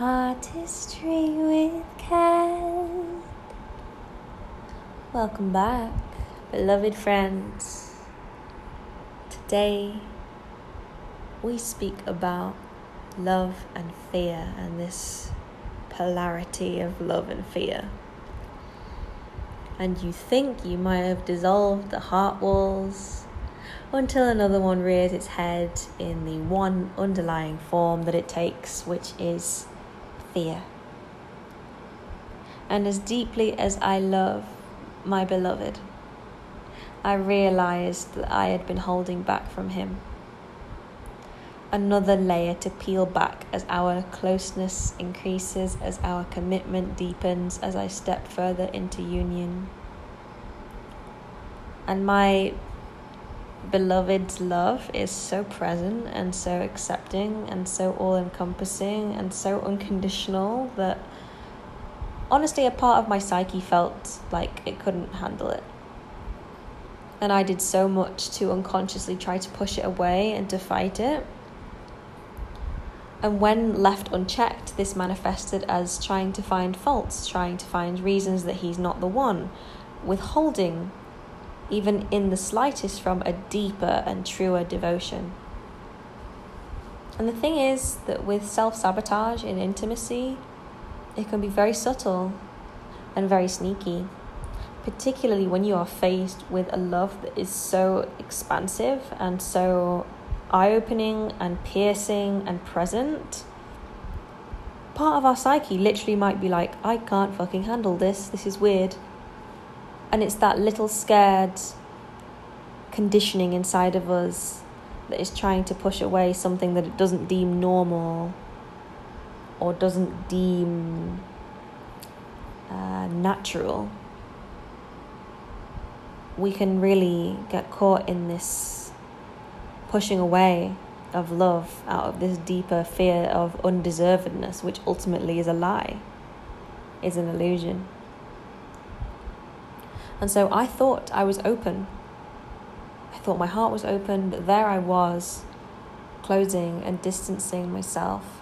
Artistry with Cat. Welcome back, beloved friends. Today we speak about love and fear and this polarity of love and fear. And you think you might have dissolved the heart walls until another one rears its head in the one underlying form that it takes, which is fear. And as deeply as I love my beloved, I realized that I had been holding back from him. Another layer to peel back as our closeness increases, as our commitment deepens, as I step further into union. And my beloved's love is so present and so accepting and so all encompassing and so unconditional that honestly a part of my psyche felt like it couldn't handle it. And I did so much to unconsciously try to push it away and to fight it. And when left unchecked, this manifested as trying to find faults, trying to find reasons that he's not the one, withholding even in the slightest, from a deeper and truer devotion. And the thing is that with self sabotage in intimacy, it can be very subtle and very sneaky, particularly when you are faced with a love that is so expansive and so eye opening and piercing and present. Part of our psyche literally might be like, I can't fucking handle this, this is weird and it's that little scared conditioning inside of us that is trying to push away something that it doesn't deem normal or doesn't deem uh, natural. We can really get caught in this pushing away of love out of this deeper fear of undeservedness, which ultimately is a lie, is an illusion. And so I thought I was open. I thought my heart was open, but there I was, closing and distancing myself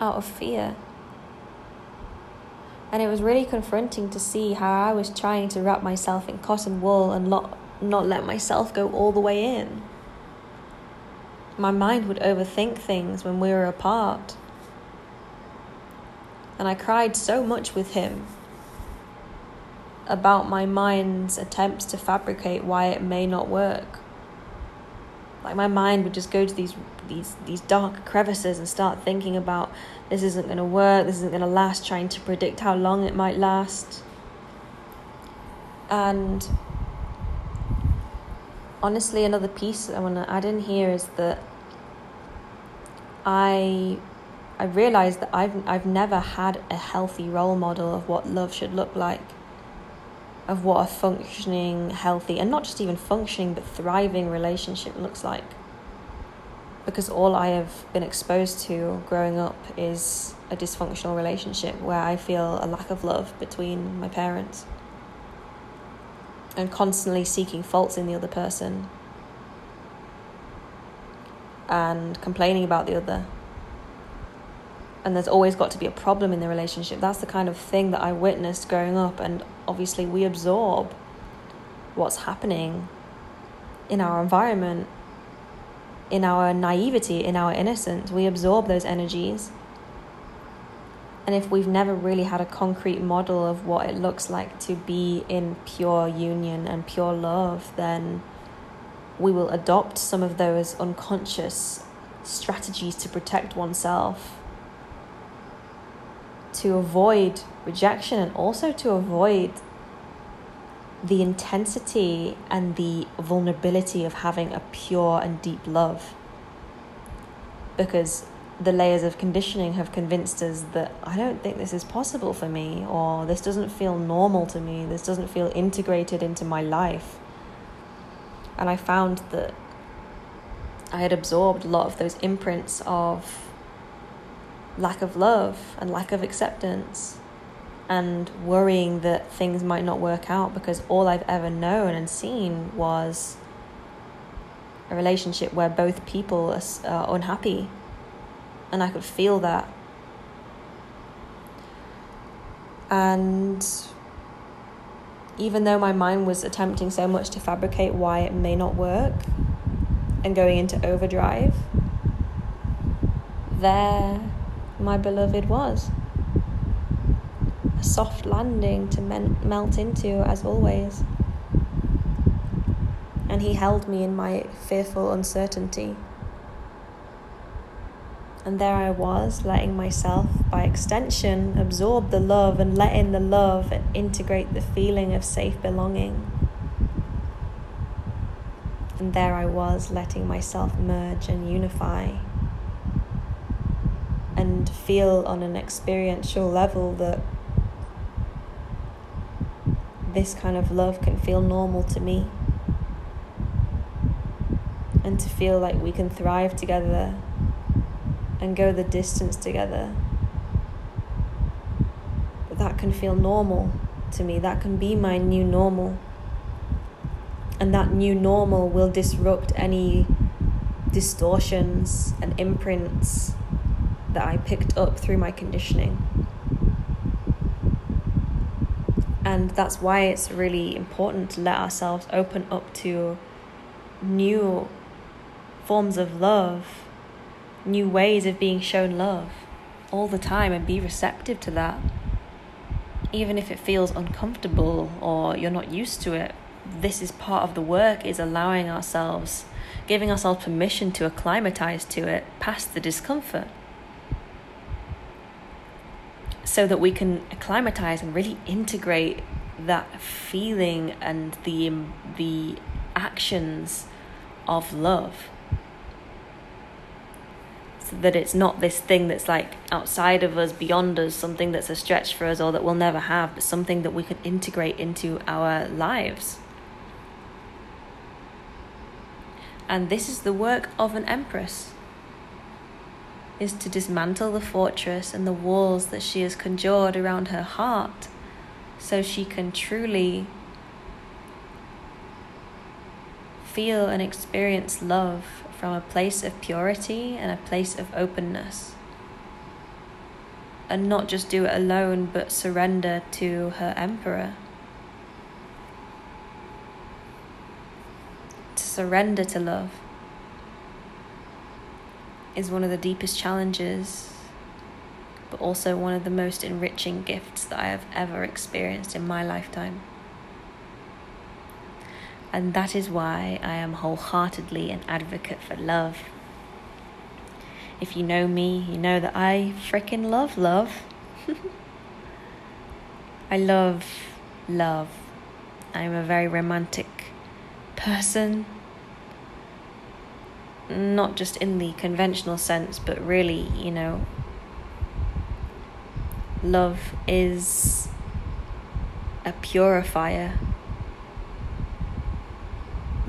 out of fear. And it was really confronting to see how I was trying to wrap myself in cotton wool and not, not let myself go all the way in. My mind would overthink things when we were apart. And I cried so much with him about my mind's attempts to fabricate why it may not work. Like my mind would just go to these these these dark crevices and start thinking about this isn't going to work, this isn't going to last, trying to predict how long it might last. And honestly, another piece I want to add in here is that I I realized that I've I've never had a healthy role model of what love should look like of what a functioning, healthy, and not just even functioning, but thriving relationship looks like. Because all I have been exposed to growing up is a dysfunctional relationship where I feel a lack of love between my parents and constantly seeking faults in the other person and complaining about the other and there's always got to be a problem in the relationship. That's the kind of thing that I witnessed growing up, and obviously, we absorb what's happening in our environment, in our naivety, in our innocence. We absorb those energies. And if we've never really had a concrete model of what it looks like to be in pure union and pure love, then we will adopt some of those unconscious strategies to protect oneself to avoid rejection and also to avoid the intensity and the vulnerability of having a pure and deep love. Because the layers of conditioning have convinced us that I don't think this is possible for me, or this doesn't feel normal to me, this doesn't feel integrated into my life. And I found that I had absorbed a lot of those imprints of lack of love and lack of acceptance and worrying that things might not work out because all I've ever known and seen was a relationship where both people are, unhappy. And I could feel that. And even though my mind was attempting so much to fabricate why it may not work and going into overdrive, there my beloved was. A soft landing to men- melt into, as always. And he held me in my fearful uncertainty. And there I was, letting myself, by extension, absorb the love and let in the love and integrate the feeling of safe belonging. And there I was, letting myself merge and unify and feel on an experiential level that this kind of love can feel normal to me. And to feel like we can thrive together and go the distance together. But That can feel normal to me. That can be my new normal. And that new normal will disrupt any distortions and imprints that I picked up through my conditioning. And that's why it's really important to let ourselves open up to new forms of love new ways of being shown love all the time and be receptive to that. Even if it feels uncomfortable or you're not used to it, this is part of the work is allowing ourselves, giving ourselves permission to acclimatize to it past the discomfort. So that we can acclimatize and really integrate that feeling and the um, the actions of love So that it's not this thing that's like outside of us, beyond us, something that's a stretch for us or that we'll never have, but something that we can integrate into our lives. And this is the work of an empress is to dismantle the fortress and the walls that she has conjured around her heart so she can truly feel and experience love from a place of purity and a place of openness. And not just do it alone, but surrender to her emperor. To surrender to love is one of the deepest challenges, but also one of the most enriching gifts that I have ever experienced in my lifetime. And that is why I am wholeheartedly an advocate for love. If you know me, you know that I freaking love love. I love love. I'm a very romantic person. Not just in the conventional sense, but really, you know, love is a purifier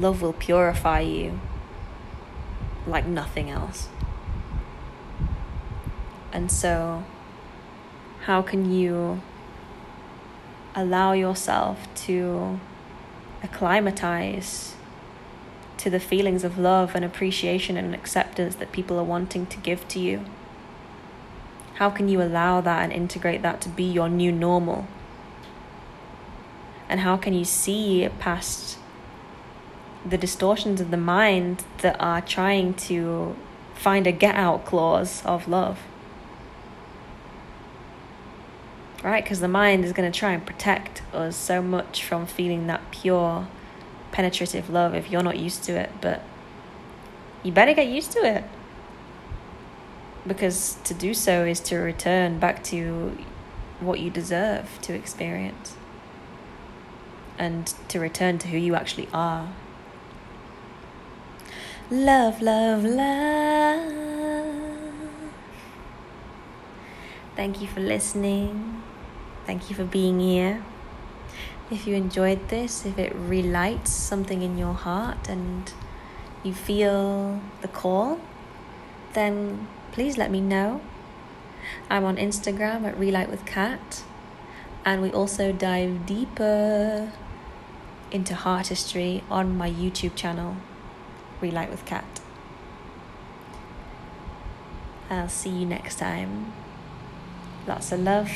Love will purify you like nothing else. And so, how can you allow yourself to acclimatize to the feelings of love and appreciation and acceptance that people are wanting to give to you? How can you allow that and integrate that to be your new normal? And how can you see past the distortions of the mind that are trying to find a get out clause of love. Right? Because the mind is going to try and protect us so much from feeling that pure, penetrative love if you're not used to it. But you better get used to it. Because to do so is to return back to what you deserve to experience and to return to who you actually are. Love, love, love. Thank you for listening. Thank you for being here. If you enjoyed this, if it relights something in your heart and you feel the call, then please let me know. I'm on Instagram at Relight with Cat, and we also dive deeper into heart history on my YouTube channel. Relight with Cat. I'll see you next time. Lots of love.